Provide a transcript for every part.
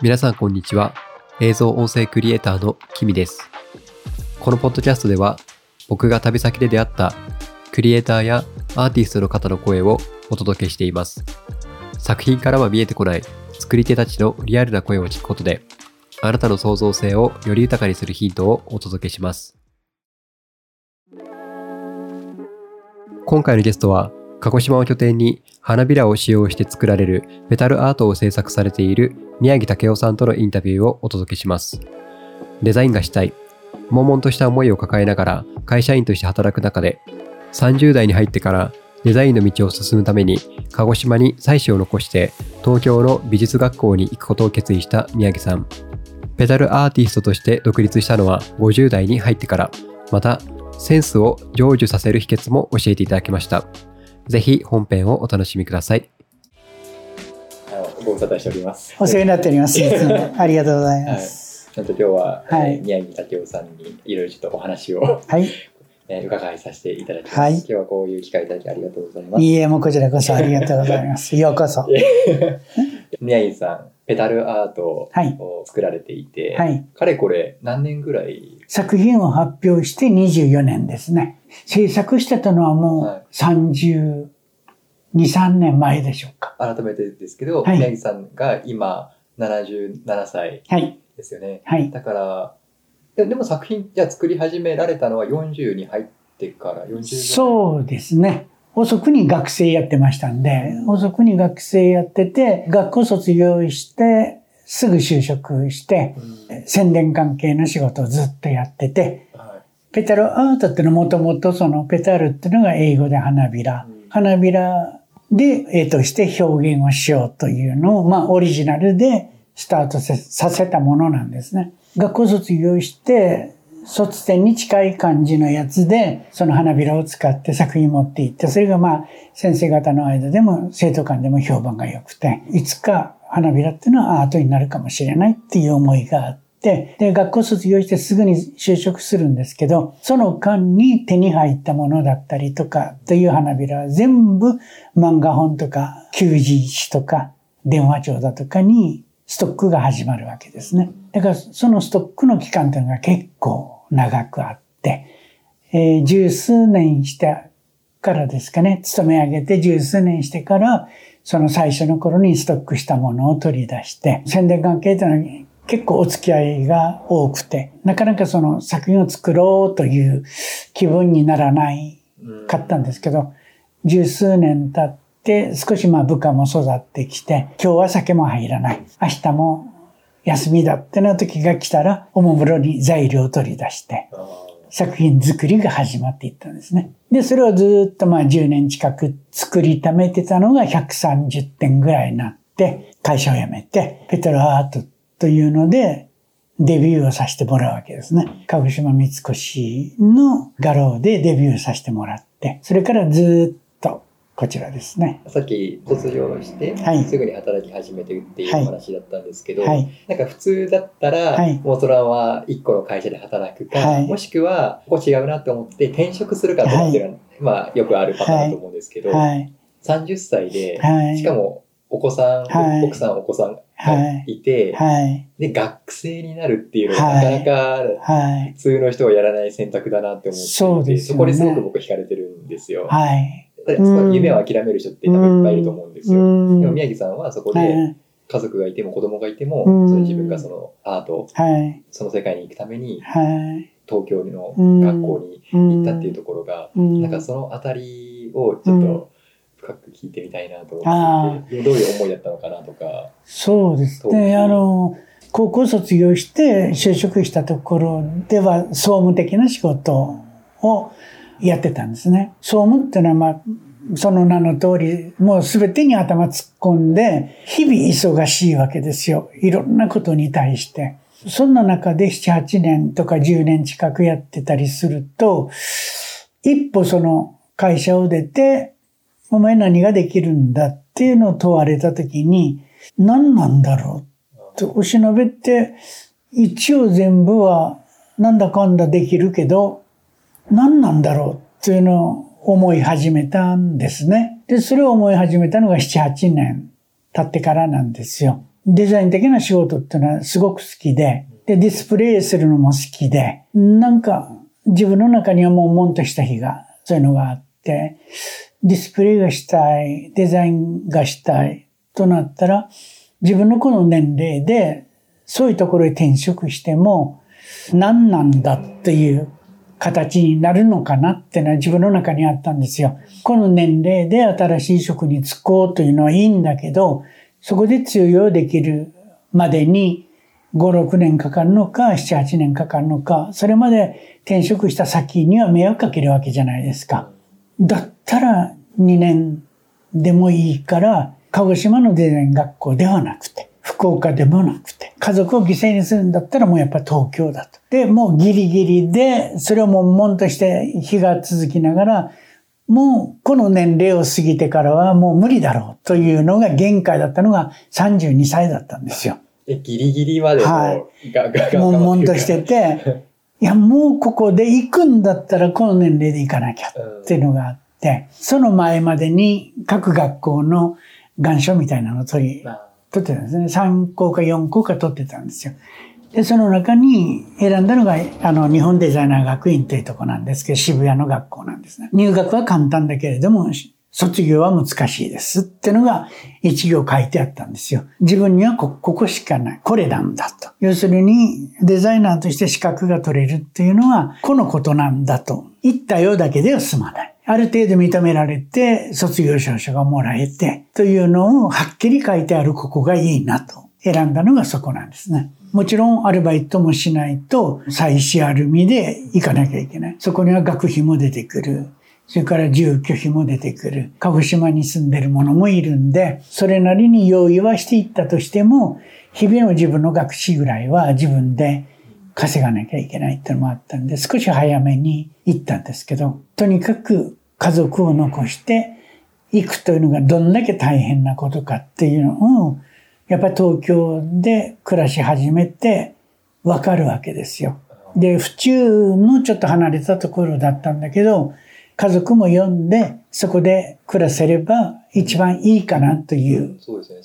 皆さんこんにちは。映像音声クリエイターのキミです。このポッドキャストでは僕が旅先で出会ったクリエイターやアーティストの方の声をお届けしています。作品からは見えてこない作り手たちのリアルな声を聞くことであなたの創造性をより豊かにするヒントをお届けします。今回のゲストは鹿児島を拠点に花びらを使用して作られるメタルアートを制作されている宮城武雄さんとのインタビューをお届けします。デザインがしたい、悶々とした思いを抱えながら会社員として働く中で、30代に入ってからデザインの道を進むために鹿児島に妻子を残して東京の美術学校に行くことを決意した宮城さん。ペダルアーティストとして独立したのは50代に入ってから、またセンスを成就させる秘訣も教えていただきました。ぜひ本編をお楽しみください。ご無沙汰しております。お世話になっております。ありがとうございます。ちょっと今日は、はいえー宮城武雄さんにいろいろちょっとお話を、はい。えー伺いさせていただきます。はい今日はこういう機会いただきありがとうございます。いいえ、もうこちらこそありがとうございます。ようこそ。宮城さん、ペダルアートはいを作られていて、はい。かれこれ何年ぐらい？作品を発表して24年ですね。制作してたのはもはいう32、3年前でしょうか。改めてですけど、はい宮城さんが今77歳はい。ですよね。はい。だから、ででも作品じゃあ作り始められたのは40に入ってから40うそうですね。遅くに学生やってましたんで、遅くに学生やってて、学校卒業して、すぐ就職して、ん宣伝関係の仕事をずっとやってて、はペタルアートっていうのはもともとそのペタルっていうのが英語で花びら。うん花びらで絵として表現をしようというのを、まあオリジナルでスタートささせたものなんですね。学校卒業して、卒展に近い感じのやつで、その花びらを使って作品持っていって、それがまあ先生方の間でも生徒間でも評判が良くて、いつか花びらっていうのはアートになるかもしれないっていう思いがあって、で、学校卒業してすぐに就職するんですけど、その間に手に入ったものだったりとかという花びらは全部漫画本とか求人誌とか電話帳だとかにストックが始まるわけですね。だからそのストックの期間というのが結構長くあって、えー十数年してからですかね、勤め上げて十数年してから、その最初の頃にストックしたものを取り出して、宣伝関係というのは結構お付き合いが多くて、なかなかその作品を作ろうという気分にならないかったんですけど、十数年経って少しまあ部下も育ってきて、今日は酒も入らない。明日も休みだってな時が来たら、おもむろに材料を取り出して、作品作りが始まっていったんですね。で、それをずっとまあ10年近く作りためてたのが130点ぐらいになって、会社を辞めて、ペトロアートというので、デビューをさせてもらうわけですね。鹿児島三越の画廊でデビューさせてもらって、それからずっとこちらですね。さっき卒業して、はいすぐに働き始めてっていうはい話だったんですけど、はい。なんか普通だったら、はいもうそれは一個の会社で働くか、はいもしくはここ違うなと思って転職するかとかっていうのは、まあよくあるパターンだと思うんですけど、はい。30歳で、はい。しかもお子さん、はい奥さんお子さんがはいて、はい。で学生になるっていうのがはないかなかはい。普通の人はやらない選択だなって思っていてそねそこですごく僕惹かれてるんですよ。はい。夢を諦める人って多分いっぱいいると思うんですよ。うんでも宮城さんはそこではい。家族がいても子供がいても、うんその自分がそのアート、はい。その世界に行くためにはい。東京のうん学校に行ったっていうところが、うんなんかそのあたりをちょっと深く聞いてみたいなと思ってどういう思いだったのかなとか。そうですね。あの、高校卒業して就職したところでは総務的な仕事をやってたんですね。総務っていうのはまあ、その名の通り、もう全てに頭突っ込んで、日々忙しいわけですよ。いろんなことに対して。そんな中で7、8年とか10年近くやってたりすると、一歩その会社を出て、お前何ができるんだっていうのを問われたときに、何なんだろうと、おしのべって、一応全部はなんだかんだできるけど、何なんだろうっていうのを思い始めたんですね。で、それを思い始めたのが7、8年経ってからなんですよ。デザイン的な仕事っていうのはすごく好きで、で、ディスプレイするのも好きで、なんか自分の中にはもうもんとした日が、そういうのがあって、ディスプレイがしたい、デザインがしたいとなったら、自分のこの年齢で、そういうところへ転職しても、何なんだっていう形になるのかなってのは自分の中にあったんですよ。この年齢で新しい職に就こうというのはいいんだけど、そこで通用できるまでに5、6年かかるのか、7、8年かかるのか、それまで転職した先には迷惑かけるわけじゃないですか。だったら2年でもいいから、鹿児島のデザイン学校ではなくて、福岡でもなくて、家族を犠牲にするんだったらもうやっぱ東京だと。で、もうギリギリで、それをもんもんとして日が続きながら、もうこの年齢を過ぎてからはもう無理だろうというのが限界だったのが32歳だったんですよ。え、ギリギリまでも、はい、ががもんもんとしてて、いやもうここで行くんだったらこの年齢で行かなきゃっていうのがあって、その前までに各学校の願書みたいなのを取り、取ってたんですね。3校か4校か取ってたんですよ。で、その中に選んだのが、あの、日本デザイナー学院というとこなんですけど、渋谷の学校なんですね。入学は簡単だけれども、卒業は難しいですってのが一行書いてあったんですよ。自分にはこここしかない。これなんだと。要するにデザイナーとして資格が取れるっていうのはこのことなんだと言ったようだけでは済まない。ある程度認められて卒業証書がもらえてというのをはっきり書いてあるここがいいなと選んだのがそこなんですね。もちろんアルバイトもしないと再試アルミで行かなきゃいけない。そこには学費も出てくる。それから住居費も出てくる。鹿児島に住んでる者もいるんで、それなりに用意はしていったとしても、日々の自分の学費ぐらいは自分で稼がなきゃいけないっていうのもあったんで、少し早めに行ったんですけど、とにかく家族を残して行くというのがどんだけ大変なことかっていうのをやっぱり東京で暮らし始めてわかるわけですよ。で、府中のちょっと離れたところだったんだけど、家族も呼んで、そこで暮らせれば一番いいかなという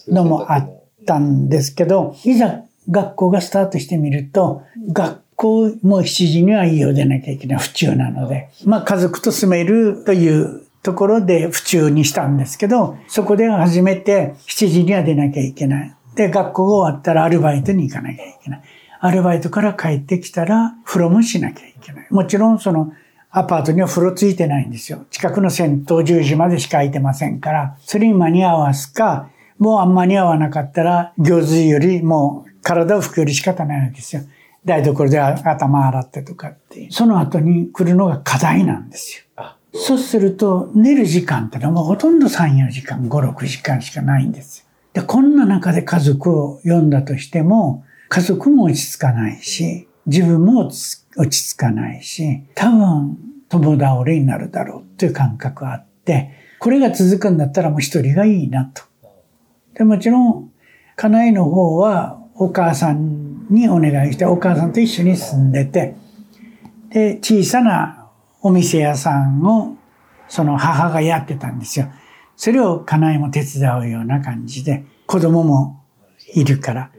のもあったんですけど、いざ学校がスタートしてみると、学校も7時には家を出なきゃいけない府中なので、まあ家族と住めるというところで府中にしたんですけど、そこで初めて7時には出なきゃいけない。で、学校が終わったらアルバイトに行かなきゃいけない。アルバイトから帰ってきたら風呂もしなきゃいけない。もちろんそのアパートには風呂ついてないんですよ。近くの銭湯10時までしか空いてませんから、それに間に合わすか、もうあんまに合わなかったら、行水よりもう体を拭くより仕方ないわけですよ。台所で頭洗ってとかって。その後に来るのが課題なんですよ。そうすると、寝る時間ってのはもうほとんど3、4時間、5、6時間しかないんですよ。で、こんな中で家族を呼んだとしても、家族も落ち着かないし、自分も落ち着かないし、多分、友倒れになるだろうっていう感覚があって、これが続くんだったらもう一人がいいなと。で、もちろん、家内の方はお母さんにお願いして、お母さんと一緒に住んでて、で、小さなお店屋さんをその母がやってたんですよ。それを家内も手伝うような感じで、子供もいるから、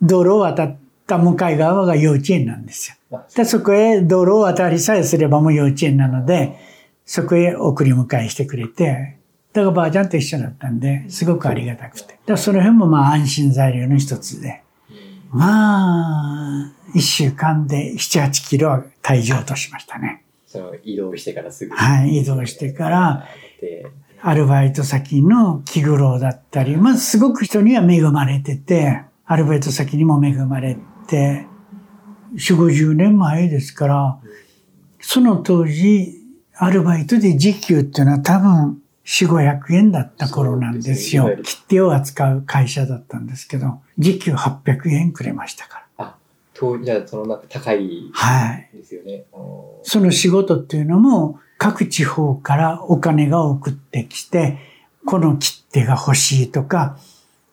道路を渡った向かい側が幼稚園なんですよ。でそこへ道路を渡りさえすればもう幼稚園なので、そこへ送り迎えしてくれて、だからばあちゃんと一緒だったんで、すごくありがたくて。だその辺もまあ安心材料の一つで。まあ、一週間で7、8キロは体重落としましたね。その移動してからすぐ。はい、移動してから、アルバイト先の気苦労だったり、まあすごく人には恵まれてて、アルバイト先にも恵まれて、4、50年前ですから、その当時、アルバイトで時給っていうのは多分4、500円だった頃なんですよ。切手を扱う会社だったんですけど、時給800円くれましたから。とじゃあそのなんか高いですよね、はい。その仕事っていうのも各地方からお金が送ってきて、この切手が欲しいとか、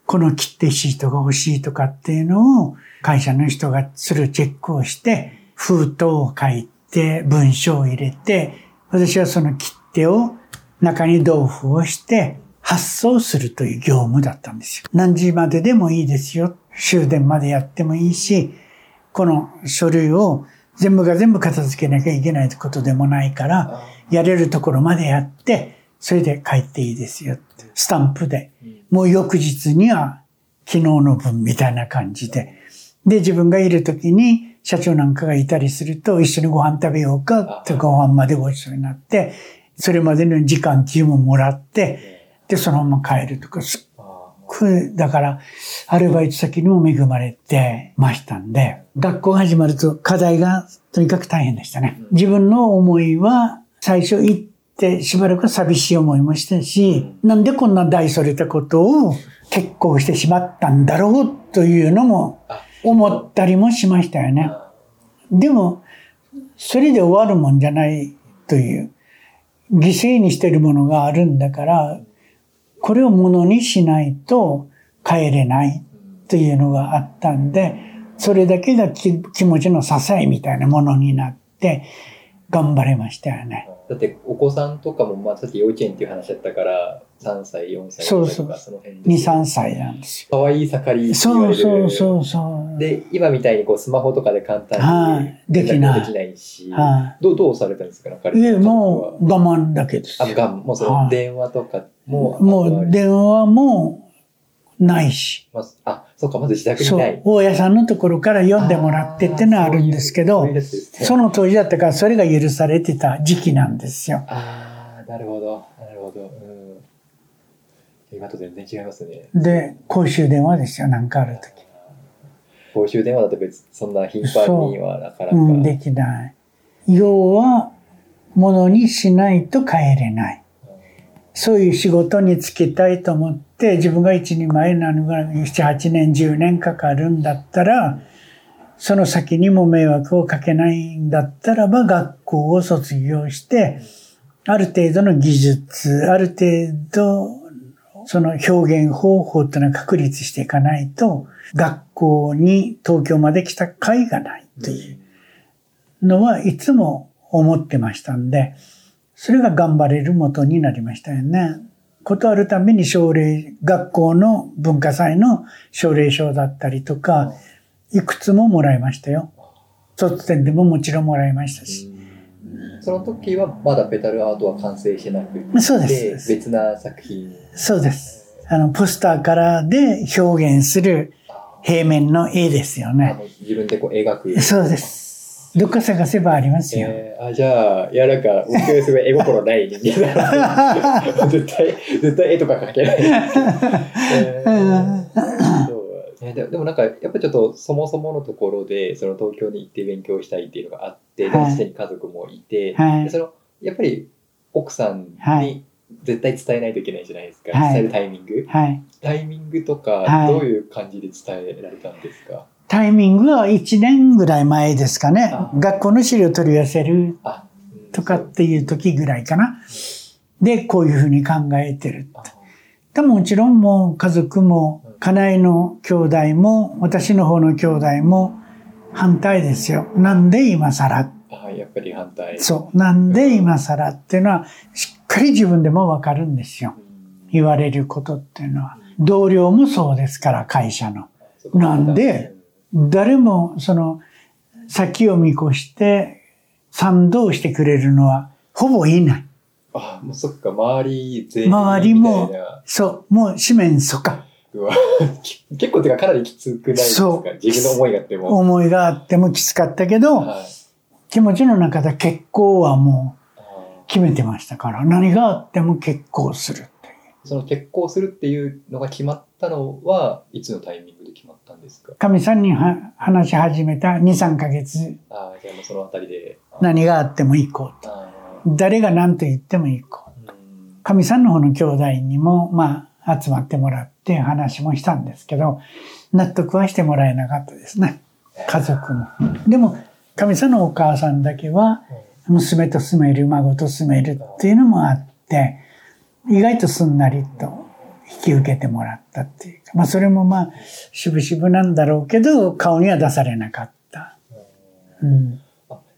この切手シートが欲しいとかっていうのを会社の人がするチェックをして、封筒を書いて文章を入れて、私はその切手を中に豆腐をして発送するという業務だったんですよ。何時まででもいいですよ。終電までやってもいいし、この書類を全部が全部片付けなきゃいけないことでもないから、やれるところまでやって、それで帰っていいですよ。スタンプで。もう翌日には昨日の分みたいな感じで。で、自分がいる時に社長なんかがいたりすると一緒にご飯食べようかってご飯までご一緒になって、それまでの時間給ももらって、で、そのまま帰るとか、すっごい、だから、アルバイト先にも恵まれてましたんで、学校が始まると課題がとにかく大変でしたね。自分の思いは最初行ってしばらく寂しい思いもしたし、なんでこんな大それたことを結婚してしまったんだろうというのも思ったりもしましたよね。でも、それで終わるもんじゃないという、犠牲にしてるものがあるんだから、これをものにしないと帰れないというのがあったんで、それだけが気持ちの支えみたいなものになって、頑張れましたよね。だってお子さんとかも、まあ、さっき幼稚園っていう話だったから、3歳、4歳とかそその辺で。2、3歳なんですよ。可愛い盛りそうそうそうそう。で、今みたいにこうスマホとかで簡単にできない。できないし、はどうどうされたんですか？いえ、もう我慢だけです。あ、我慢。もうその電話とかも。もう電話もないし。まあ、そうか、まず自宅にない。大家さんのところから読んでもらってってのはあるんですけど、その当時だったからそれが許されてた時期なんですよ。ああ、なるほど、なるほど。うん、今と全然違いますね。で、公衆電話ですよ、なんかあるとき。公衆電話だと別、そんな頻繁にはなかなか。うん、できない。要は、ものにしないと帰れない。そういう仕事に就きたいと思って、自分が一人前なのが7、8年、10年かかるんだったら、その先にも迷惑をかけないんだったらば、学校を卒業して、ある程度の技術、ある程度、その表現方法っていうのは確立していかないと、学校に東京まで来た甲斐がないというのはいつも思ってましたんで、それが頑張れる元になりましたよね。断るために奨励、学校の文化祭の奨励賞だったりとか、いくつももらいましたよ。卒展でももちろんもらいましたし。その時はまだペタルアートは完成してなくて、そうです。別な作品。そうです。あの、ポスターからで表現する平面の絵ですよね。自分でこう描く。そうです。どっか探せばありますよ。えー、あじゃあ、いや、なんか、僕すごい絵心ない人間だ 絶対、絶対絵とか描けない。えーそうででもなんか、やっぱりちょっとそもそものところで、その東京に行って勉強したいっていうのがあって、はい、すでに家族もいて、はい、その、やっぱり奥さんに絶対伝えないといけないじゃないですか。はい、伝えるタイミング。タイミングとか、どういう感じで伝えられたんですか、タイミングは1年ぐらい前ですかね。学校の資料取り寄せるとかっていう時ぐらいかな。で、こういうふうに考えてる。でももちろんもう家族も、家内の兄弟も、私の方の兄弟も反対ですよ。なんで今更？あやっぱり反対。そう。なんで今更っていうのは、しっかり自分でもわかるんですよ。言われることっていうのは。同僚もそうですから、会社の。なんで、誰もその先を見越して賛同してくれるのはほぼいない。あ、もうそっか、周り全員周りも、そう、もう四面楚歌。結構てかかなりきつくないですか？自分の思いがあっても。思いがあってもきつかったけど、はい、気持ちの中で結婚はもう決めてましたから、何があっても結婚する。その結婚するっていうのが決まったのは、いつのタイミングったんですか？神さんに話し始めた2、3ヶ月。ああ、じゃあもうそのあたりで。何があっても行こうと。誰が何と言っても行こうと。神さんの方の兄弟にも、まあ、集まってもらって話もしたんですけど、納得はしてもらえなかったですね。家族も。でも、神さんのお母さんだけは、娘と住める、孫と住めるっていうのもあって、意外とすんなりと引き受けてもらったっていうか、まあそれもまあ、しぶしぶなんだろうけど、顔には出されなかった。うん。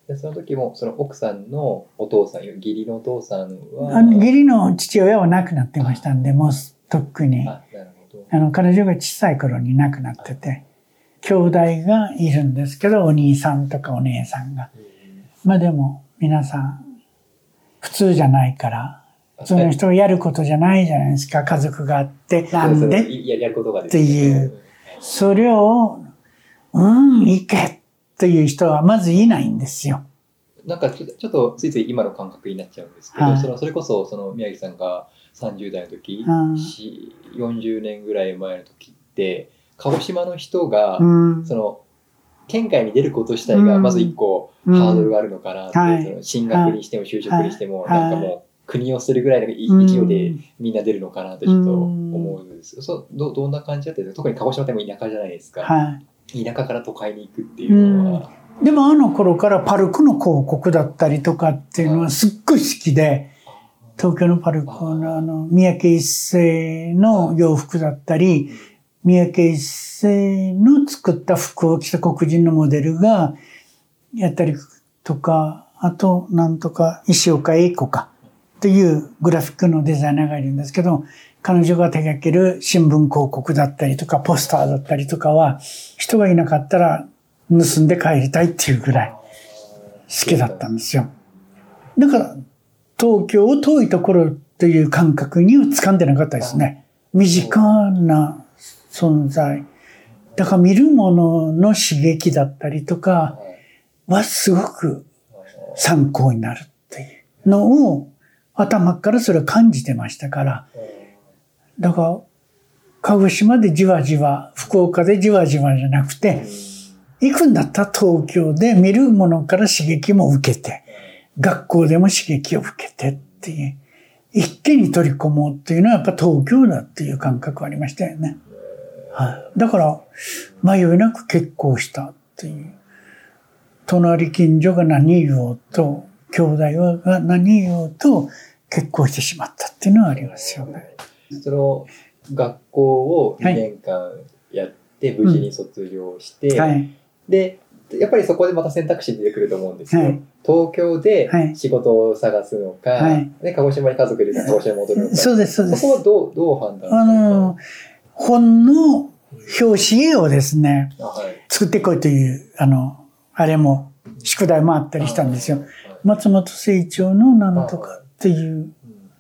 でその時も、その奥さんのお父さん、義理のお父さんは。あの義理の父親は亡くなってましたんで、もうとっくに。あの、彼女が小さい頃に亡くなってて、兄弟がいるんですけど、お兄さんとかお姉さんが。まあでも、皆さん、普通じゃないから、普通の人がやることじゃないじゃないですか、家族があって。なんで？ややることがですっていう。それを、うん、行けっていう人はまずいないんですよ。なんかちょちょっとついつい今の感覚になっちゃうんですけど、はい。そのそれこそその宮城さんが30代の時、うん。し40年ぐらい前の時って鹿児島の人が、うん。その県外に出ること自体がうん。まず一個うんハードルがあるのかなって、はい。その進学にしても就職にしても、はい。なんかもう国を捨てるぐらいの勢いでみんな出るのかなとちょっと思うんですよ。そうどどんな感じだったんですか特に鹿児島っても田舎じゃないですか。はい。田舎から都会に行くっていうのは。でもあの頃からパルクの広告だったりとかっていうのはすっごい好きで、東京のパルクのあの、三宅一生の洋服だったり、三宅一生の作った服を着た黒人のモデルがやったりとか、あと、なんとか、石岡英子か、というグラフィックのデザイナーがいるんですけど、彼女が手掛ける新聞広告だったりとか、ポスターだったりとかは、人がいなかったら盗んで帰りたいっていうぐらい好きだったんですよ。だから、東京を遠いところという感覚には掴んでなかったですね。身近な存在。だから見るものの刺激だったりとかはすごく参考になるっていうのを頭からそれを感じてましたから。だから、鹿児島でじわじわ、福岡でじわじわじゃなくて、行くんだったら東京で見るものから刺激も受けて、学校でも刺激を受けてっていう、一気に取り込もうっていうのはやっぱ東京だっていう感覚ありましたよね。はい。だから、迷いなく結婚したっていう。隣近所が何言おうと、兄弟が何言おうと結婚してしまったっていうのはありますよね。その学校を2年間やって無事に卒業して、はい。でやっぱりそこでまた選択肢に出てくると思うんですよ、はい東京ではい仕事を探すのか、はいで鹿児島に家族で鹿児島に戻るのかそうです、そうです。そこはどうどう判断するあのの、本の表紙絵をですね、かはい作ってこいという、あの、あれも、宿題もあったりしたんですよ。松本清張のなんとかっていう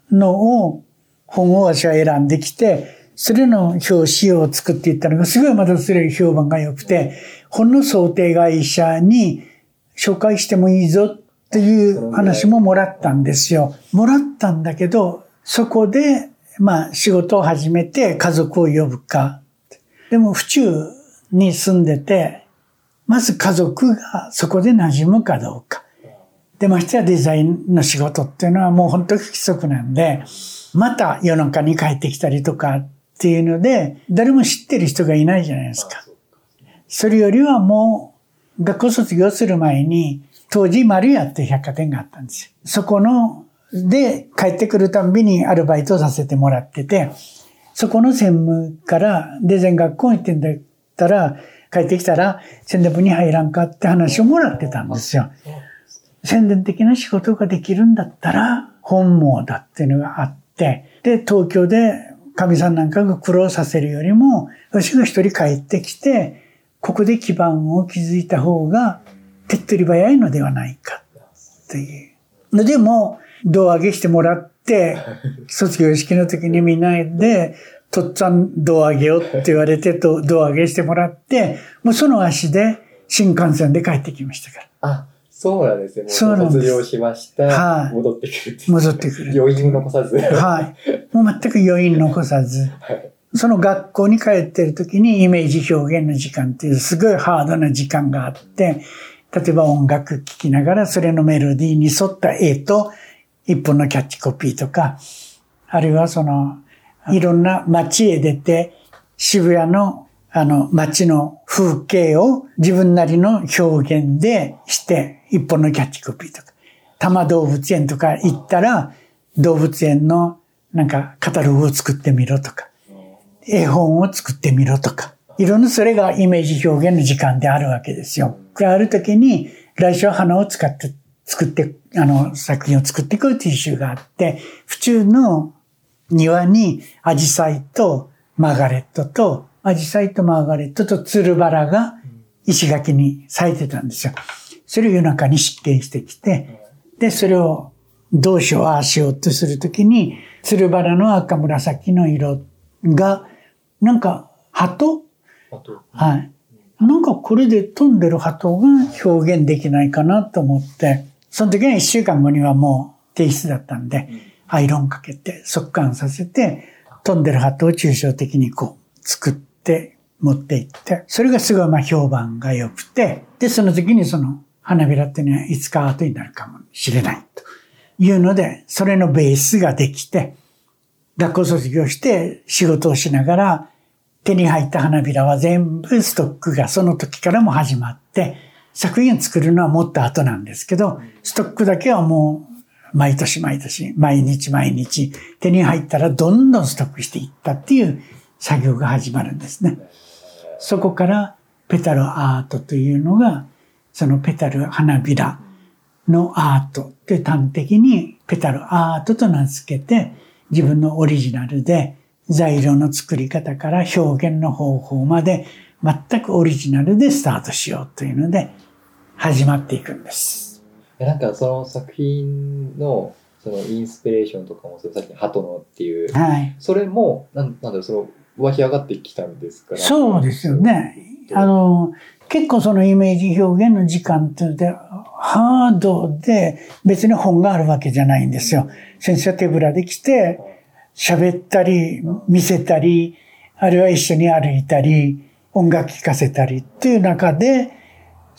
のを、本を私は選んできて、それの表紙を作っていったのが、すごいまたそれ評判が良くて、本の想定会社に紹介してもいいぞっていう話ももらったんですよ。もらったんだけど、そこで、まあ仕事を始めて家族を呼ぶか。でも府中に住んでて、まず家族がそこで馴染むかどうか。で、ましてやデザインの仕事っていうのはもう本当に不規則なんで、また夜中に帰ってきたりとかっていうので、誰も知ってる人がいないじゃないですか。それよりはもう、学校卒業する前に、当時丸屋って百貨店があったんですよ。そこの、で、帰ってくるたんびにアルバイトさせてもらってて、そこの専務からデザイン学校行ってんだったら、帰ってきたら宣伝部に入らんかって話をもらってたんですよ。宣伝的な仕事ができるんだったら本望だっていうのがあって、で、東京で神さんなんかが苦労させるよりも、私が一人帰ってきて、ここで基盤を築いた方が手っ取り早いのではないかっていう。でも、胴上げしてもらって、卒業式の時にみんなで、とっつぁん胴上げよって言われて、と胴上げしてもらって、もうその足で新幹線で帰ってきましたから。あそうなんですねもそう卒業しました、はい。戻ってくる戻ってくる。余韻を残さず。はい。もう全く余韻残さず。はい。その学校に帰ってる時にイメージ表現の時間っていうすごいハードな時間があって、例えば音楽聴きながらそれのメロディーに沿った絵と一本のキャッチコピーとか、あるいはその、いろんな街へ出て渋谷のあの街の風景を自分なりの表現でして一本のキャッチコピーとか、多摩動物園とか行ったら動物園のなんかカタログを作ってみろとか、絵本を作ってみろとか。いろんなそれがイメージ表現の時間であるわけですよ。である時に来週は花を使って、作って、あの、作品を作っていくっていう習があって、府中の庭にアジサイとマーガレットと、アジサイとマーガレットとツルバラが石垣に咲いてたんですよ。それを夜中に湿見してきて、で、それをどうしよう、ああしようとするときに、ツルバラの赤紫の色が、なんか、鳩？はい。なんかこれで飛んでる鳩が表現できないかなと思って、その時は一週間後にはもう提出だったんで、アイロンかけて、速乾させて、飛んでる鳩を抽象的にこう、作って持って行って、それがすごいまあ評判が良くて、で、その時にその花びらっていうのはいつかアートになるかもしれないと。いうので、それのベースができて、学校卒業して仕事をしながら、手に入った花びらは全部ストックがその時からも始まって、作品を作るのはもっと後なんですけど、ストックだけはもう毎年毎年、毎日毎日手に入ったらどんどんストックしていったっていう作業が始まるんですね。そこからペタルアートというのが、そのペタル花びらのアートって端的にペタルアートと名付けて自分のオリジナルで材料の作り方から表現の方法まで全くオリジナルでスタートしようというので始まっていくんです。なんかその作品のそのインスピレーションとかも、そのさっきの鳩のっていう、はい。それも、なんなんだろう、その湧き上がってきたんですから。そうですよね。あの、結構そのイメージ表現の時間っていうので、ハードで別に本があるわけじゃないんですよ。先生は手ぶらで来て、喋ったり、見せたり、あるいは一緒に歩いたり、音楽聴かせたりっていう中で、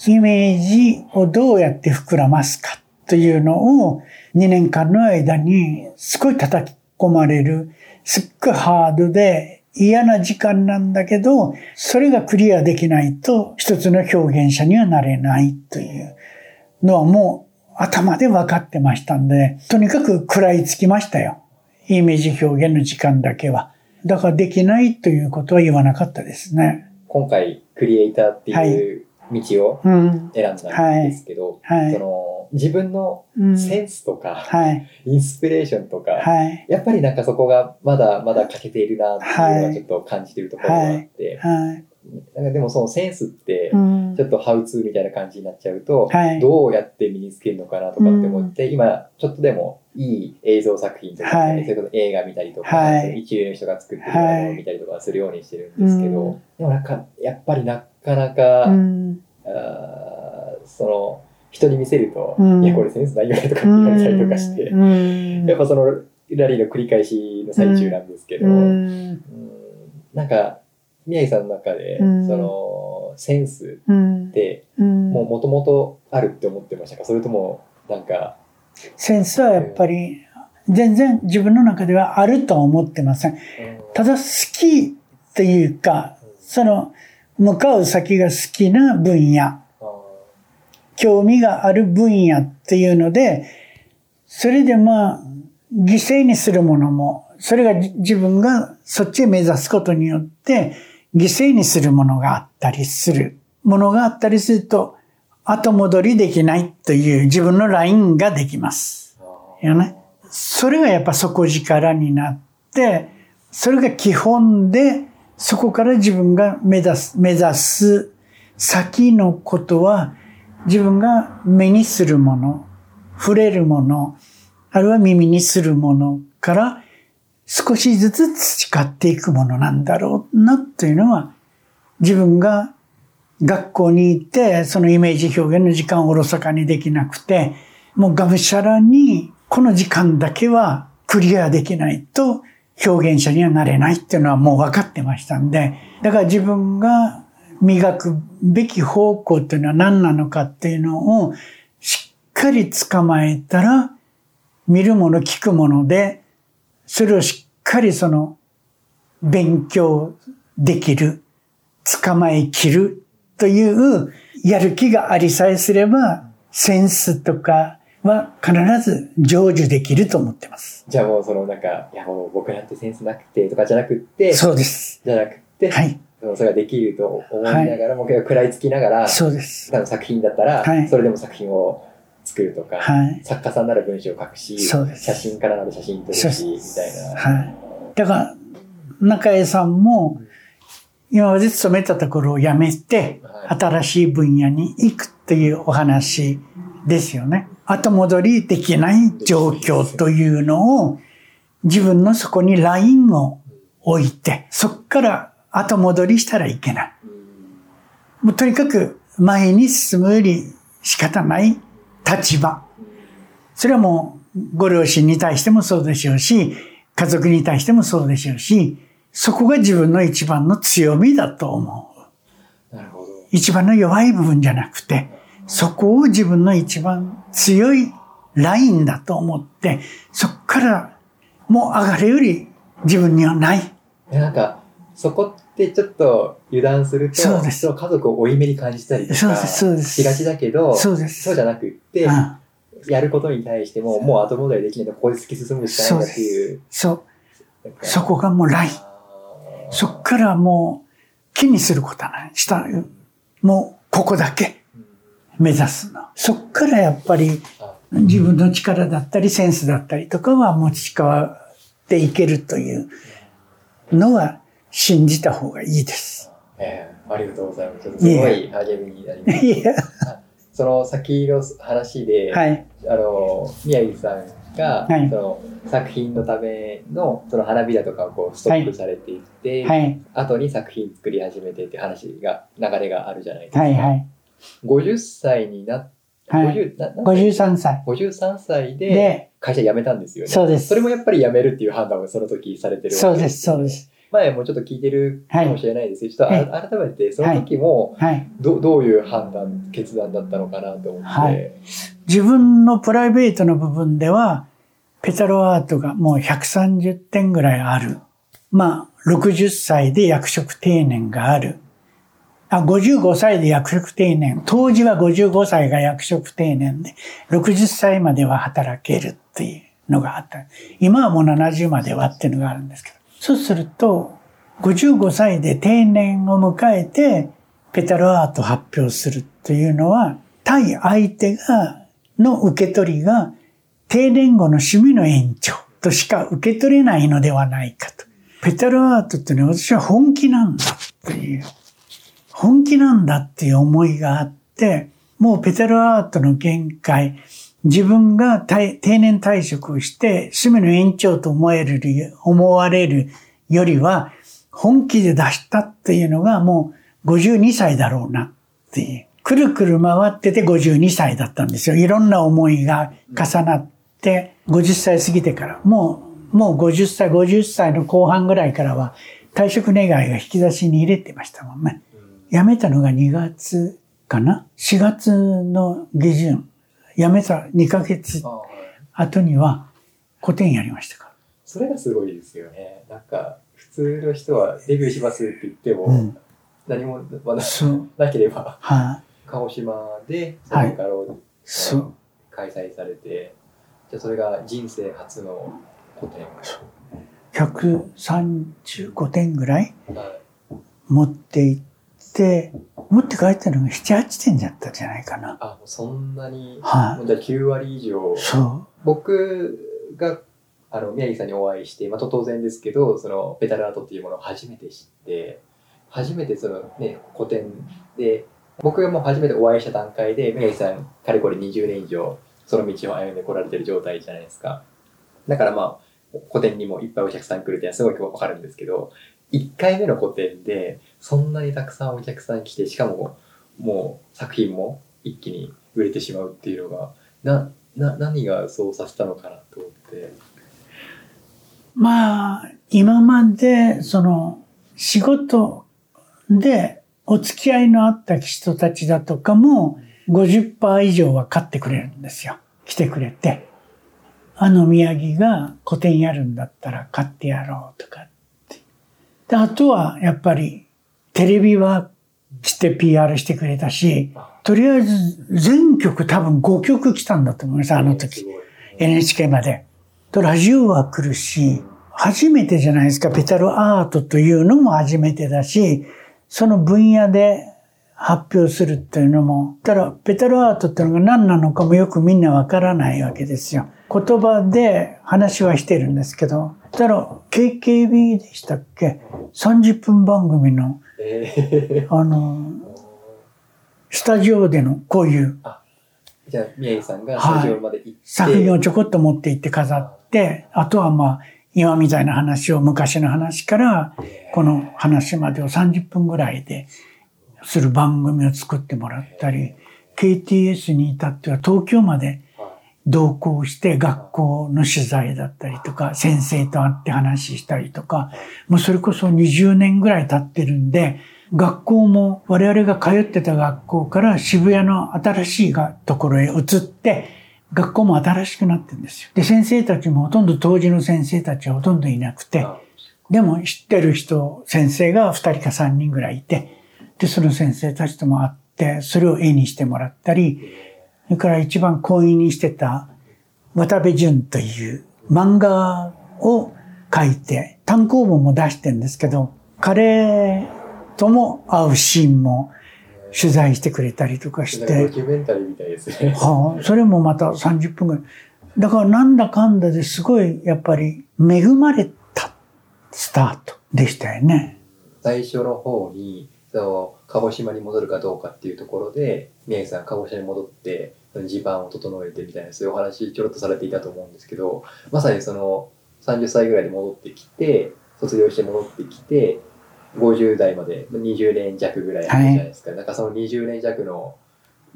イメージをどうやって膨らますかというのを2年間の間にすごい叩き込まれる、すっごいハードで嫌な時間なんだけど、それがクリアできないと一つの表現者にはなれないというのはもう頭で分かってましたんで、とにかく食らいつきましたよ。イメージ表現の時間だけは。だからできないということは言わなかったですね。今回、クリエイターっていう道をうん。選んだんですけど、はい。その自分のうん。センスとか、はい。インスピレーションとか、はい。やっぱりなんかそこがまだまだ欠けているなっていうのははい。ちょっと感じてるところがあって、はい。なんかでもそのセンスってう、ん。ちょっとハウツーみたいな感じになっちゃうと、はい。どうやって身につけるのかなとかって思って、今ちょっとでもいい映像作品とか、はい。それこそ映画見たりとか、一流の人が作ってるものを見たりとかするようにしてるんですけど、うん。でもなんかやっぱりなかなか、うん。あーその人に見せると、うん。いやこれセンスないよねとか言われたりとかして、うん。やっぱそのラリーの繰り返しの最中なんですけど、ううんんなんか宮城さんの中で、うん。そのセンスうんってうん。もうもともとあるって思ってましたか？それともなんか、センスはやっぱり全然自分の中ではあるとは思ってません。ただ好きっていうか、その向かう先が好きな分野、興味がある分野っていうので、それでまあ、犠牲にするものも、それが自分がそっちへ目指すことによって、犠牲にするものがあったりする。ものがあったりすると、後戻りできないという自分のラインができます。よね。それがやっぱ底力になって、それが基本で、そこから自分が目指す、目指す先のことは、自分が目にするもの、触れるもの、あるいは耳にするものから少しずつ培っていくものなんだろうなというのは、自分が学校に行って、そのイメージ表現の時間をおろそかにできなくて、もうがむしゃらに、この時間だけはクリアできないと表現者にはなれないっていうのはもう分かってましたんで、だから自分が磨くべき方向っていうのは何なのかっていうのをしっかり捕まえたら、見るもの聞くもので、それをしっかりその勉強できる、捕まえきるというやる気がありさえすれば、センスとかは必ず成就できると思ってます。じゃあもうそのなんか、いやもう僕なんてセンスなくてとかじゃなくって、そうです。じゃなくて、はい。それができると思いながら、もう食らいつきながら、そうです。作品だったら、はいそれでも作品を作るとか、はい。作家さんなら文章を書くし、そうです写真からなら写真撮るし、みたいな。はい。だから、中江さんも、今まで勤めたところを辞めて、はい新しい分野に行くというお話ですよね。後戻りできない状況というのを、自分のそこにラインを置いて、そこから後戻りしたらいけない。もうとにかく前に進むより仕方ない立場。それはもうご両親に対してもそうでしょうし、家族に対してもそうでしょうし、そこが自分の一番の強みだと思う。なるほど。一番の弱い部分じゃなくて、そこを自分の一番強いラインだと思って、そこからもう上がるより自分にはない。でなんか、そこってちょっと油断すると、そうですの家族を負い目に感じたりとか、そうですそうですしがちだけど、そうですそうじゃなくって、うんやることに対しても、もう後戻りできないと、ここで突き進むしかないんだっていう。そう。なんかそこがもうライン。そこからもう気にすることはない。したもうここだけ目指すの。そこからやっぱりあ自分の力だったりセンスだったりとかは持ち変わっていけるというのは信じた方がいいです。ええありがとうございます。すごい励みになります。いや、その先の話で、はい。あの、宮城さんが、はいその作品のためのその花びらとかをこうストックされていって、はい。後に作品作り始めてって話が、流れがあるじゃないですか。はい。はい。50歳になっ、はい50なな53歳。53歳でで、会社辞めたんですよね。そうですそれもやっぱり辞めるっていう判断をその時されてるわけそうです、そうで。す。前もちょっと聞いてるかもしれないですけど、ちょっとあ改めてその時もはい。どどういう判断、決断だったのかなと思って。はい自分のプライベートの部分では、ペタロアートがもう130点ぐらいある。まあ、60歳で役職定年がある。あ、55歳で役職定年。当時は55歳が役職定年で、60歳までは働けるっていうのがあった。今はもう70まではっていうのがあるんですけど。そうすると、55歳で定年を迎えて、ペタロアートを発表するというのは、対相手が、の受け取りが、定年後の趣味の延長としか受け取れないのではないかと。ペタロアートっていうのは私は本気なんだっていう、本気なんだっていう思いがあって、もうペタロアートの限界、自分が定年退職をして趣味の延長と思える、思われるよりは、本気で出したっていうのがもう52歳だろうなっていう。くるくる回ってて52歳だったんですよ。いろんな思いが重なって、50歳過ぎてから、もう、もう50歳、50歳の後半ぐらいからは退職願いが引き出しに入れてましたもんね。辞めたのが2月かな ?4 月の下旬。辞めた2ヶ月後には個展やりましたかそれがすごいですよね。なんか、普通の人はデビューしますって言っても、うん何も。なければ、はい、鹿児島で、そはいれからをそう。開催されて、じゃあそれが人生初の個展。135点ぐらいはい持って行って、持って帰ったのが7、8点だったんじゃないかな。あ、もうそんなに、はいじゃあ9割以上。そ僕が、あの、宮城さんにお会いして、まあ、当然ですけど、その、ペタルアートっていうものを初めて知って、初めてそのね、個展で、僕がもう初めてお会いした段階で、宮城さん、かれこれ20年以上、その道を歩んでこられてる状態じゃないですか。だからまあ、個展にもいっぱいお客さん来るってのはすごいわかるんですけど、1回目の個展で、そんなにたくさんお客さん来て、しかも、もう作品も一気に売れてしまうっていうのが、な、な、何がそうさせたのかなと思って。まあ、今まで、その、仕事でお付き合いのあった人たちだとかも、50%以上は買ってくれるんですよ。来てくれて。あの宮城が個展やるんだったら買ってやろうとかっ。で、あとはやっぱりテレビは来て PR してくれたし、とりあえず全曲多分5曲来たんだと思います、あの時 NHK まで。と、ラジオは来るし、初めてじゃないですか、ペタルアートというのも初めてだし、その分野で発表するっていうのも、ただ、ペタルアートっていうのが何なのかもよくみんなわからないわけですよ。言葉で話はしてるんですけど、ただ、KKB でしたっけ ?30 分番組の、えあの、スタジオでのこういう。ー、じゃあ、宮城さんがスタジオまで行って、作品をちょこっと持って行って飾って、あとはまあ、今みたいな話を昔の話から、この話までを30分ぐらいでする番組を作ってもらったり、KTS に至っては東京まで同行して学校の取材だったりとか、先生と会って話したりとか、もうそれこそ20年ぐらい経ってるんで、学校も我々が通ってた学校から渋谷の新しいがところへ移って、学校も新しくなってるんですよ。で、先生たちもほとんど当時の先生たちはほとんどいなくて、でも知ってる人、先生が2人か3人ぐらいいて、で、その先生たちとも会って、それを絵にしてもらったり、それから一番懇意にしてた渡部淳という漫画を書いて、単行本も出してるんですけど、彼とも会うシーンも取材してくれたりとかしなんかドて、キュメンタリーみたいですね。はあ、それもまた30分ぐらい。だからなんだかんだですごいやっぱり恵まれたスタートでしたよね。最初の方に、その、鹿児島に戻るかどうかっていうところで、宮城さん鹿児島に戻って、地盤を整えてみたいな、そういうお話ちょろっとされていたと思うんですけど、まさにその、30歳ぐらいで戻ってきて、卒業して戻ってきて、50代まで20年弱ぐらいあるじゃないですか。なんかその20年弱の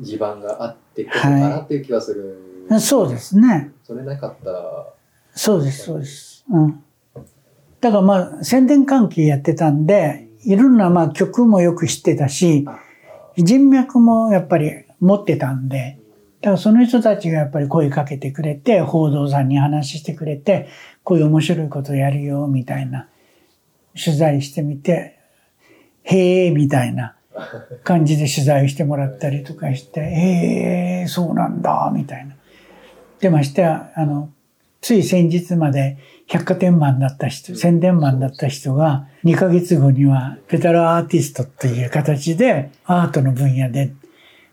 地盤があってこそかなっていう気はする。そうですね。それなかったら、そうです、そうです。うん。だからまあ宣伝関係やってたんで、いろんなまあ曲もよく知ってたし、人脈もやっぱり持ってたんで、だからその人たちがやっぱり声かけてくれて、報道さんに話してくれて、こういう面白いことやるよ、みたいな、取材してみて、へえ、みたいな感じで取材してもらったりとかして、へえ、そうなんだ、みたいな。でましてや、あの、つい先日まで百貨店マンだった人、宣伝マンだった人が、2ヶ月後にはペタルアーティストという形でアートの分野で、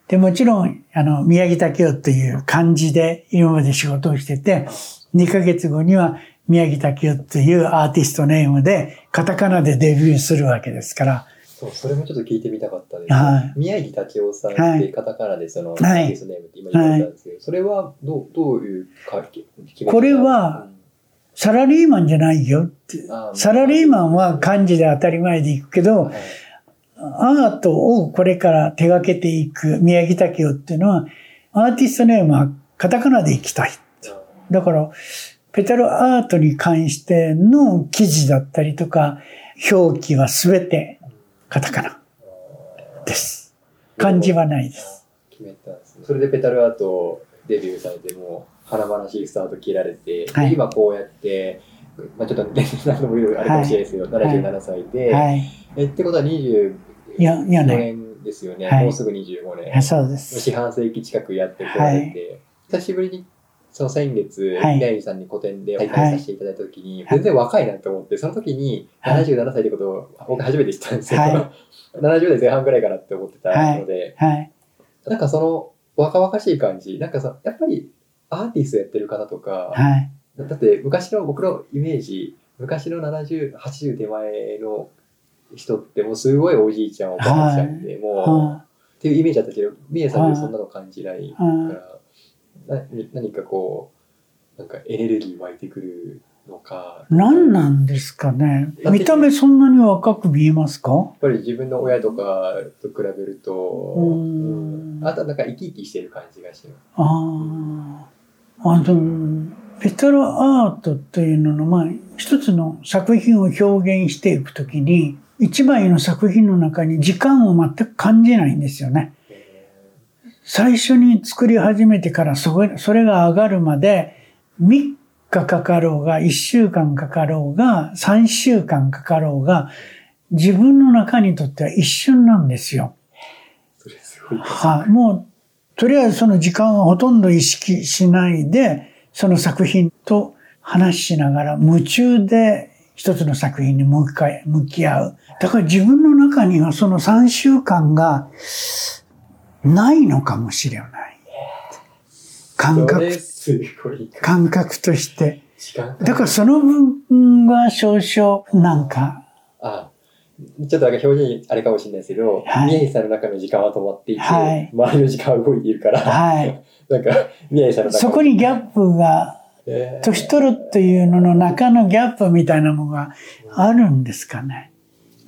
で、もちろん、あの、宮城武雄という漢字で今まで仕事をしてて、2ヶ月後には宮城武雄というアーティストネームで、カタカナでデビューするわけですから、そう、それもちょっと聞いてみたかったです。はい。宮城武雄さんってはい。カタカナでその、はい。アーティストネームって今言われたんですけど、それはどう、どういうか決めたこれはサラリーマンじゃないよって。サラリーマンは漢字で当たり前でいくけど、はいアートをこれから手掛けていく宮城武雄っていうのは、アーティストネームはカタカナでいきたい。だから、ペタルアートに関しての記事だったりとか、表記はすべてカタカナです。漢字はないです。決めたんですね。それでペタルアートデビューされても、華々しいスタート切られて、はい、今こうやって、まあちょっと 何度もいろいろあるかもしれないですけど、はい、77歳で、はい、えってことは25 4年ですよね、はい、もうすぐ25年。そうです。四半世紀近くやってこられて、はい、久しぶりにその先月、はい、宮さんに個展で再開させていただいたときに、はい、全然若いなと思って、その時に77歳ってことを僕初めて知ったんですけど、はい、70代前半ぐらいかなって思ってたので、はい、なんかその若々しい感じ、なんかさ、やっぱりアーティストやってる方とか、だって昔の僕のイメージ、昔の70、80手前の人ってもうすごいおじいちゃん、おばあちゃんで、もう、はっていうイメージだったけど、みえさんでそんなの感じないかはら、な何かこう、なんかエネルギー湧いてくるのか、い。何なんですかね。見た目そんなに若く見えますか？やっぱり自分の親とかと比べると、うんうんあとはなんか生き生きしてる感じがします。ああ。あの、ペタルアートというのの、まあ、一つの作品を表現していくときに、一枚の作品の中に時間を全く感じないんですよね。最初に作り始めてからそれそれが上がるまで3日かかろうが1週間かかろうが3週間かかろうが自分の中にとっては一瞬なんですよ。はい、もう、とりあえずその時間はほとんど意識しないで、その作品と話しながら夢中で一つの作品に向かい向き合う。だから自分の中にはその3週間がないのかもしれない。感そ覚。感覚として。だからその部分は少々なんか、あちょっとなんか表現あれかもしれないですけど、はい宮城さんの中の時間は止まっていて、はい周りの時間は動いているから、はい。なんか宮城さんの中そこにギャップが、えー年取るっていうのの中のギャップみたいなものがあるんですかね。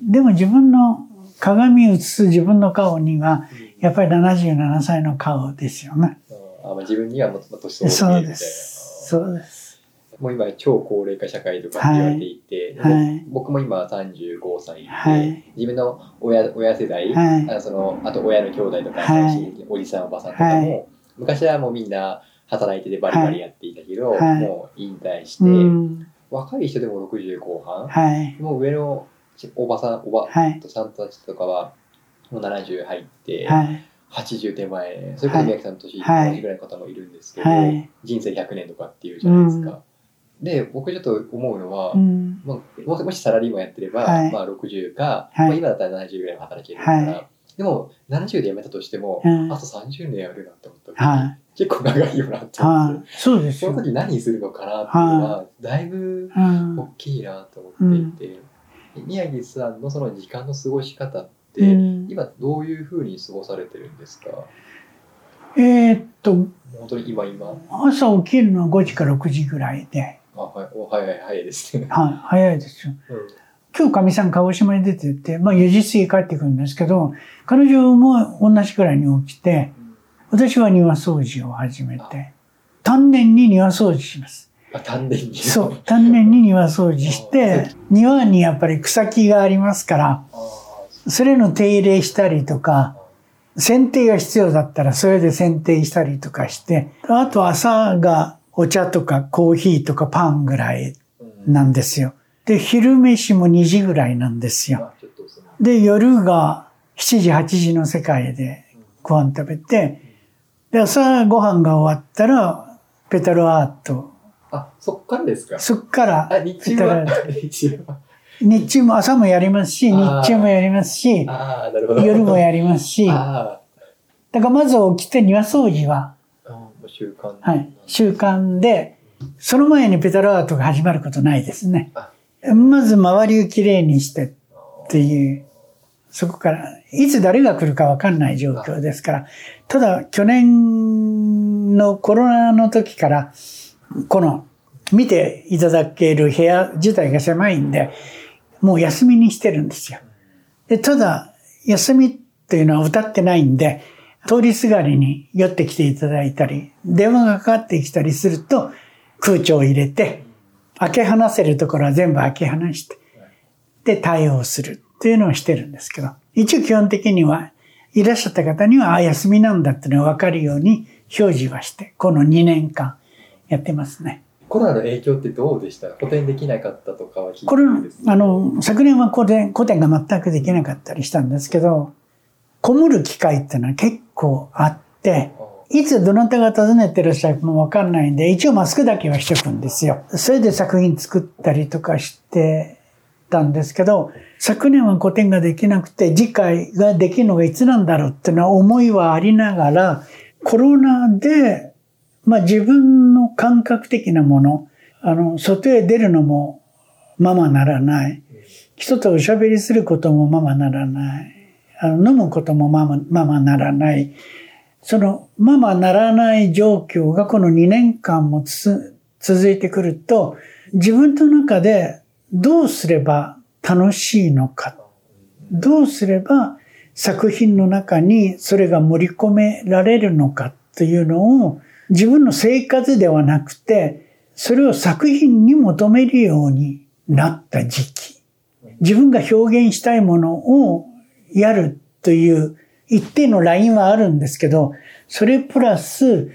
でも自分の鏡映す自分の顔には、やっぱり77歳の顔ですよね。あまあ、自分にはもっと年相そうです。そうです。な。もう今超高齢化社会とかって言われていて、はいはい僕も今35歳で、はい自分の親親世代、はいあのそのあと親の兄弟とか、はいおじさんおばさんとかも、はい昔はもうみんな働いててバリバリやっていたけど、はいもう引退して、うん。若い人でも60後半、はい。もう上のおばさん、おばはい。さんたちとかは、もう70入って、はい。80手前、それこそ宮城さんの年はい同じぐらいの方もいるんですけど、はい。人生100年とかっていうじゃないですか。で、僕ちょっと思うのは、うん。まあ、もしサラリーマンやってれば、はいまあ60か、はいまあ、今だったら70ぐらいは働けるから、はいでも70で辞めたとしても、うんあと30年やるなって思った時、はい。結構長いよなって思って、はい。そうですよ。その時何するのかなっていうのは、だいぶうん。大きいなと思っていて、宮城さんのその時間の過ごし方って、うん。今どういうふうに過ごされてるんですか？えーっと、本当に今今？朝起きるのは5時から6時ぐらいで、あはい。お早い早いですね、はい、早いですよ。うん今日かみさん鹿児島に出てて、まあ4時過ぎ帰ってくるんですけど、彼女も同じくらいに起きて、私は庭掃除を始めて、丹念に庭掃除します。あ丹念にそう、丹念に庭掃除して、庭にやっぱり草木がありますから、あそれの手入れしたりとか、剪定が必要だったらそれで剪定したりとかして、あと朝がお茶とかコーヒーとかパンぐらいなんですよ。で、昼飯も2時ぐらいなんですよ。で、夜が7時、8時の世界でご飯食べて、で、朝ご飯が終わったら、ペタルアート。あそっからですか？そっからあ、日中は？日中も朝もやりますし、日中もやりますし、夜もやりますし、だあからまず起きて庭掃除は、習慣はい、習慣で、その前にペタルアートが始まることないですねあ。まず周りをきれいにしてっていう、そこから、いつ誰が来るかわかんない状況ですから、ただ去年のコロナの時から、この見ていただける部屋自体が狭いんで、もう休みにしてるんですよ。で、ただ、休みっていうのは歌ってないんで、通りすがりに寄ってきていただいたり、電話がかかってきたりすると、空調を入れて、開け放せるところは全部開け放して、で、対応するっていうのをしてるんですけど、一応基本的には、いらっしゃった方には、あ、休みなんだっていうのが分かるように表示はして、この2年間やってますね。コロナの影響ってどうでした？補填できなかったとかは聞いてこれるんです、あの、昨年は古典、古典が全くできなかったりしたんですけど、こもる機会っていうのは結構あって、いつどなたが訪ねてらっしゃるかもわかんないんで、一応マスクだけはしておくんですよ。それで作品作ったりとかしてたんですけど、昨年は古典ができなくて、次回ができるのがいつなんだろうっていうのは思いはありながら、コロナで、まあ自分の感覚的なもの、あの、外へ出るのもままならない。人とおしゃべりすることもままならない。あの飲むこともままままならない。そのままならない状況がこの2年間も続いてくると、自分の中でどうすれば楽しいのか、どうすれば作品の中にそれが盛り込められるのかっていうのを自分の生活ではなくて、それを作品に求めるようになった時期。自分が表現したいものをやるという一定のラインはあるんですけど、それプラス、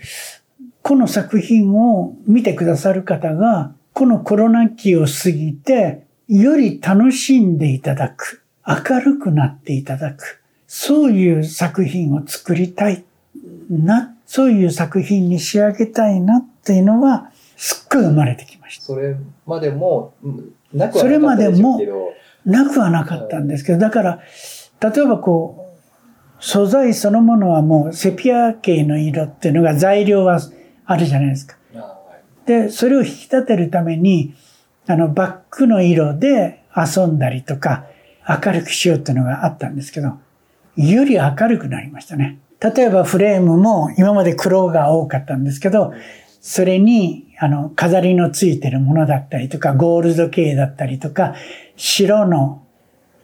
この作品を見てくださる方が、このコロナ期を過ぎて、より楽しんでいただく、明るくなっていただく、そういう作品を作りたいな、そういう作品に仕上げたいなっていうのは、すっごい生まれてきました。それまでもうんなくはなかったでしょうけどなくはなかったんですけど、だから、例えばこう、素材そのものはもうセピア系の色っていうのが材料はあるじゃないですか。で、それを引き立てるために、あの、バックの色で遊んだりとか、明るくしようっていうのがあったんですけど、より明るくなりましたね。例えばフレームも今まで黒が多かったんですけど、それに、あの、飾りのついてるものだったりとか、ゴールド系だったりとか、白の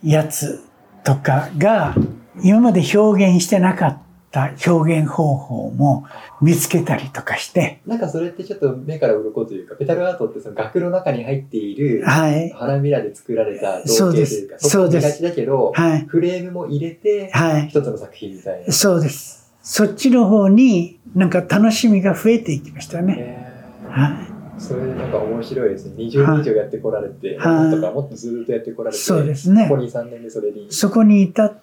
やつとかが、今まで表現してなかった表現方法も見つけたりとかして、なんかそれってちょっと目から鱗というか、ペタルアートってその額の中に入っているはい。花びらで作られた造形というか、そうですがちだけど、はい。フレームも入れて、はい。一つの作品みたいな。そうです。そっちの方になんか楽しみが増えていきましたね。えはーそれなんか面白いですね。20年以上やってこられて、はいもっとかもっとずっとやってこられい。て、そうですねここ。2、3年でそれに。そこに至って、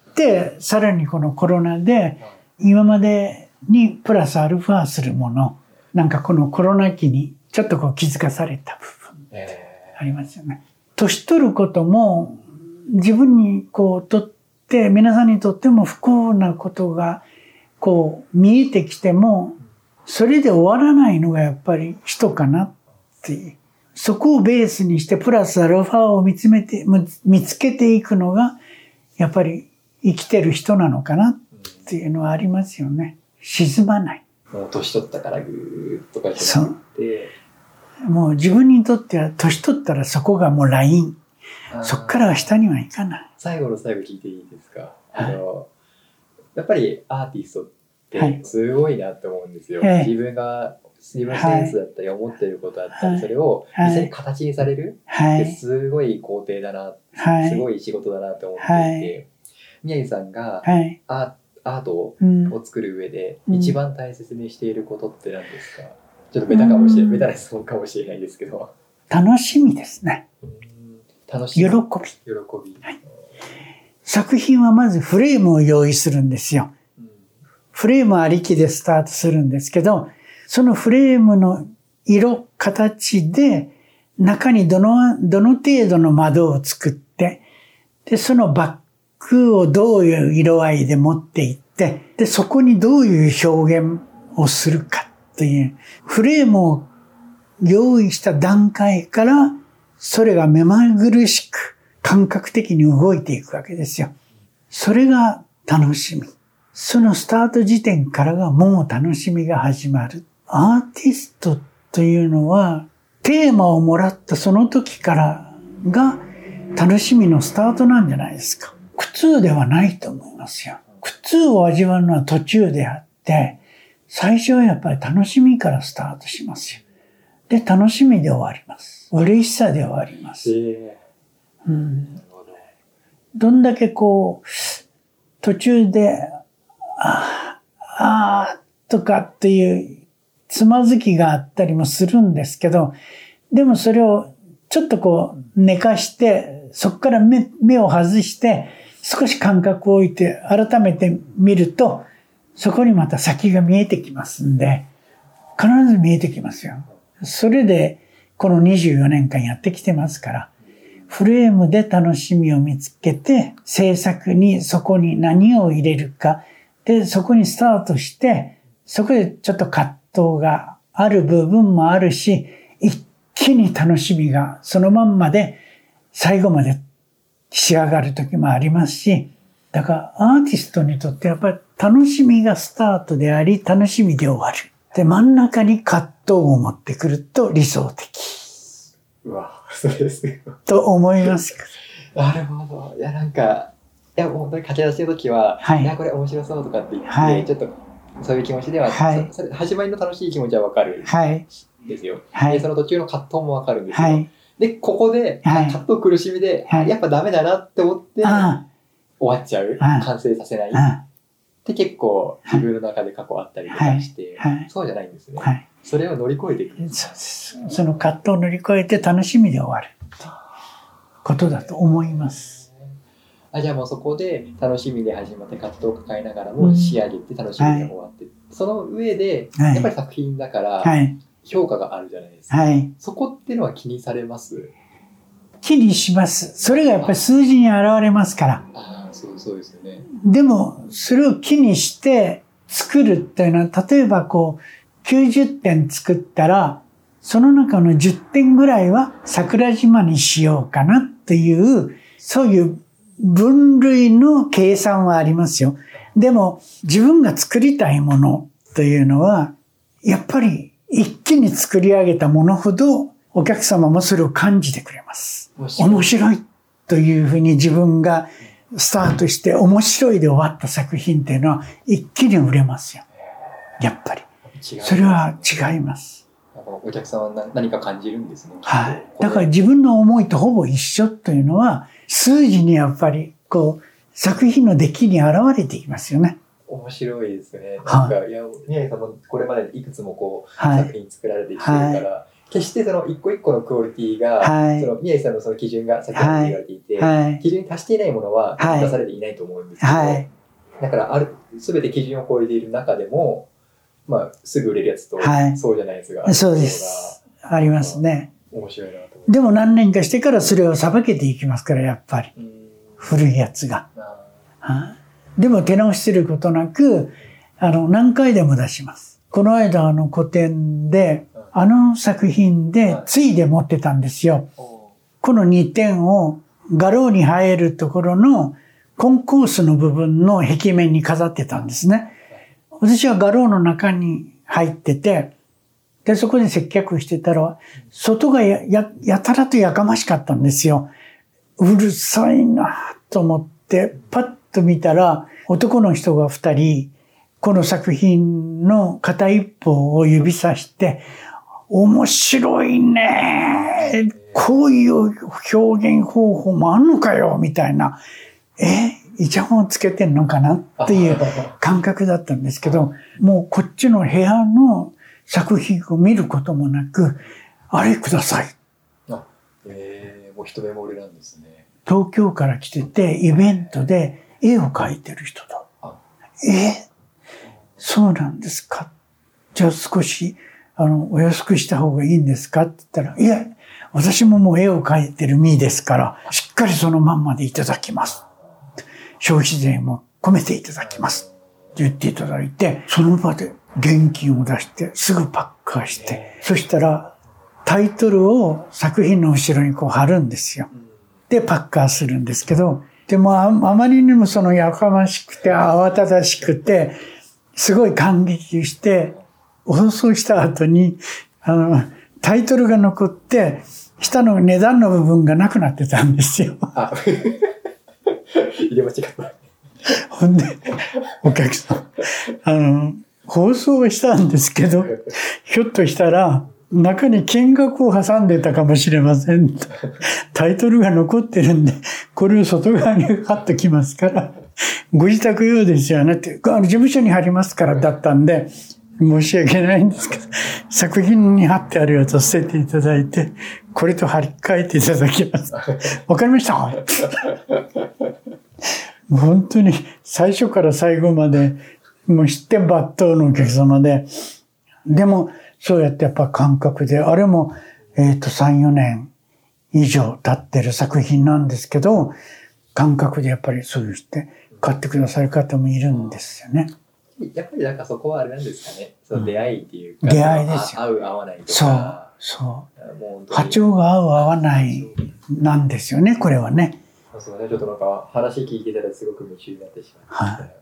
さらにこのコロナで、今までにプラスアルファするもの、なんかこのコロナ期にちょっとこう気づかされた部分えありますよね。年取ることも自分にこうとって、皆さんにとっても不幸なことがこう見えてきても、それで終わらないのがやっぱり人かなっていう。そこをベースにしてプラスアルファを見つめて、む見つけていくのが、やっぱり生きてる人なのかなっていうのはありますよね。沈まない。ーもう年取ったからぐーっとかじゃなくて、もう自分にとっては年取ったらそこがもうライン。そっからは下にはいかない。最後の最後聞いていいですか、あのやっぱりアーティストってはいすごいなって思うんですよ、ええ自分が自分のセンスだったり思ってることだったり、はいそれをはい実際に形にされるってはい。すごい工程だな、はい。すごい仕事だなって思っていて、は宮城さんがはい。アアートを作る上でうん一番大切にしていることって何ですか、ちょっとベタかもしれうんない、ベタな質問かもしれないですけど。楽しみですね。楽し喜び。み喜び。作品はまずフレームを用意するんですよ。うんフレームありきでスタートするんですけど、そのフレームの色、形で、中にどの、どの程度の窓を作って、で、そのバッグをどういう色合いで持っていって、で、そこにどういう表現をするかという、フレームを用意した段階から、それが目まぐるしく感覚的に動いていくわけですよ。それが楽しみ。そのスタート時点からがもう楽しみが始まる。アーティストというのは、テーマをもらったその時からが楽しみのスタートなんじゃないですか。苦痛ではないと思いますよ。苦痛を味わうのは途中であって、最初はやっぱり楽しみからスタートしますよ。で、楽しみで終わります。嬉しさで終わります。えうん。どんだけこう、途中で、ああ、ああ、とかっていうつまずきがあったりもするんですけど、でもそれをちょっとこう寝かして、そこから目目を外して、少し感覚を置いて改めて見ると、そこにまた先が見えてきますんで、必ず見えてきますよ。それで、この24年間やってきてますから、フレームで楽しみを見つけて、制作にそこに何を入れるか、で、そこにスタートして、そこでちょっと葛藤がある部分もあるし、一気に楽しみがそのまんまで最後まで仕上がる時もありますし、だからアーティストにとってやっぱり楽しみがスタートであり、楽しみで終わる。で、真ん中に葛藤を持ってくると理想的うわ、そうですね。と思いますけど。なるほど。いや、なんか、いや、もう本当に駆け出しの時は、はいいや、これ面白そうとかって言って、はいちょっと、そういう気持ちでは、はい始まりの楽しい気持ちはわかるんはい。ですよ。で、はいそ。の途中の葛藤もわかるんですよ。はい。で、ここで、はい葛藤苦しみで、はいやっぱダメだなって思って、あ終わっちゃう？はい完成させない？あ、あで、結構、自分の中で過去あったりとかして、はいはいそうじゃないんですね。あ、はい。それを乗り越えていく。そうです。その葛藤を乗り越えて楽しみで終わる。ことだと思います。あじゃあもうそこで楽しみで始まって葛藤を抱えながらうんも仕上げて楽しみで終わって、その上で、はいやっぱり作品だからはい。評価があるじゃないですか。はい。そこっていうのは気にされます？気にします。それがやっぱり数字に現れますから。ああ、そう、そうですよね。でも、それを気にして作るっていうのは、例えばこう、90点作ったら、その中の10点ぐらいは桜島にしようかなっていう、そういう分類の計算はありますよ。でも、自分が作りたいものというのは、やっぱり一気に作り上げたものほど、お客様もそれを感じてくれます。面白いというふうに自分がスタートして面白いで終わった作品っていうのは一気に売れますよ。やっぱり。それは違います。お客さんは何何か感じるんですね。はい。だから自分の思いとほぼ一緒というのは数字にやっぱりこう作品の出来に現れていますよね。面白いですね。はないんか、いや、宮城さんもこれまでいくつもこう、はい作品作られてきてるから、決してその一個一個のクオリティが、はいその宮城さんのその基準が先ほど言われていて、はい。基準に達していないものははい出されていないと思うんですけど、はい。だからある、すべて基準を超えている中でも、まあ、すぐ売れるやつと、はいそうじゃないやつがあるそうです。ありますね。面白いなと。でも何年かしてからそれをさばけていきますから、やっぱり。うん古いやつが。あはいでも手直しすることなく、あの、何回でも出します。この間、あの、個展で、あの作品で、ついで持ってたんですよ。この2点を、画廊に入るところの、コンコースの部分の壁面に飾ってたんですね。私は画廊の中に入ってて、で、そこで接客してたら、外がや、や、やたらとやかましかったんですよ。うるさいなと思って、パッと見たら、男の人が二人、この作品の片一方を指さして、面白いねこういう表現方法もあんのかよみたいな。えイチャモンつけてんのかなっていう感覚だったんですけど、もうこっちの部屋の作品を見ることもなく、あれください。あえー、もう一目惚れなんですね。東京から来てて、イベントで絵を描いてる人だあ。え？そうなんですか？じゃあ少し、あの、お安くした方がいいんですか？って言ったら、いや、私ももう絵を描いてる身ですから、しっかりそのまんまでいただきます。消費税も込めていただきます。って言っていただいて、その場で現金を出して、すぐパッカーして、そしたら、タイトルを作品の後ろにこう貼るんですよ。で、パッカーするんですけど、でもああまりにもそのやかましくて慌ただしくて、すごい感激して、放送した後に、あの、タイトルが残って、下の値段の部分がなくなってたんですよ。あ、入れ間違った。ほんで、お客さん、あの、放送したんですけど、ひょっとしたら、中に見学を挟んでたかもしれません。タイトルが残ってるんで、これを外側に貼っときますから、ご自宅用ですよねって、あの事務所に貼りますからだったんで、申し訳ないんですけど、作品に貼ってあるやつを捨てていただいて、これと貼り替えていただきます。わかりました本当に最初から最後まで、もう知って抜刀のお客様で、でも、そうやってやっぱ感覚で、あれも、えっ、と、3、4年以上経ってる作品なんですけど、感覚でやっぱりそういうして買ってくださる方もいるんですよね。やっぱりなんかそこはあれなんですかね。その出会いっていうか。出会いですよあ合う合わないとか。そう、そう。波長が合う合わないなんですよね、これはね。そうね、ちょっとなんか話聞いてたらすごく夢中になってしまって、、はい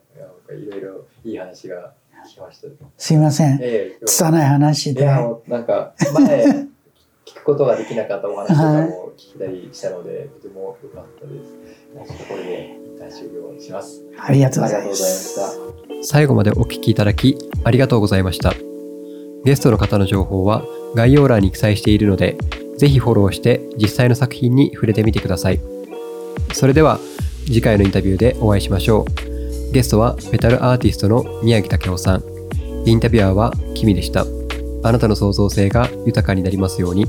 いろいろいい話が。すいません。ええ拙い話で。いや、もうなんか前聞くことができなかったお話とかも聞いたりしたので、とても良かったです。ちょっとこれで一旦終了します。ありがとうごございま。した。最後までお聞きいただきありがとうございました。ゲストの方の情報は概要欄に記載しているので、ぜひフォローして実際の作品に触れてみてください。それでは次回のインタビューでお会いしましょう。ゲストはメタルアーティストの宮城武雄さん。インタビュアーはキミでした。あなたの創造性が豊かになりますように。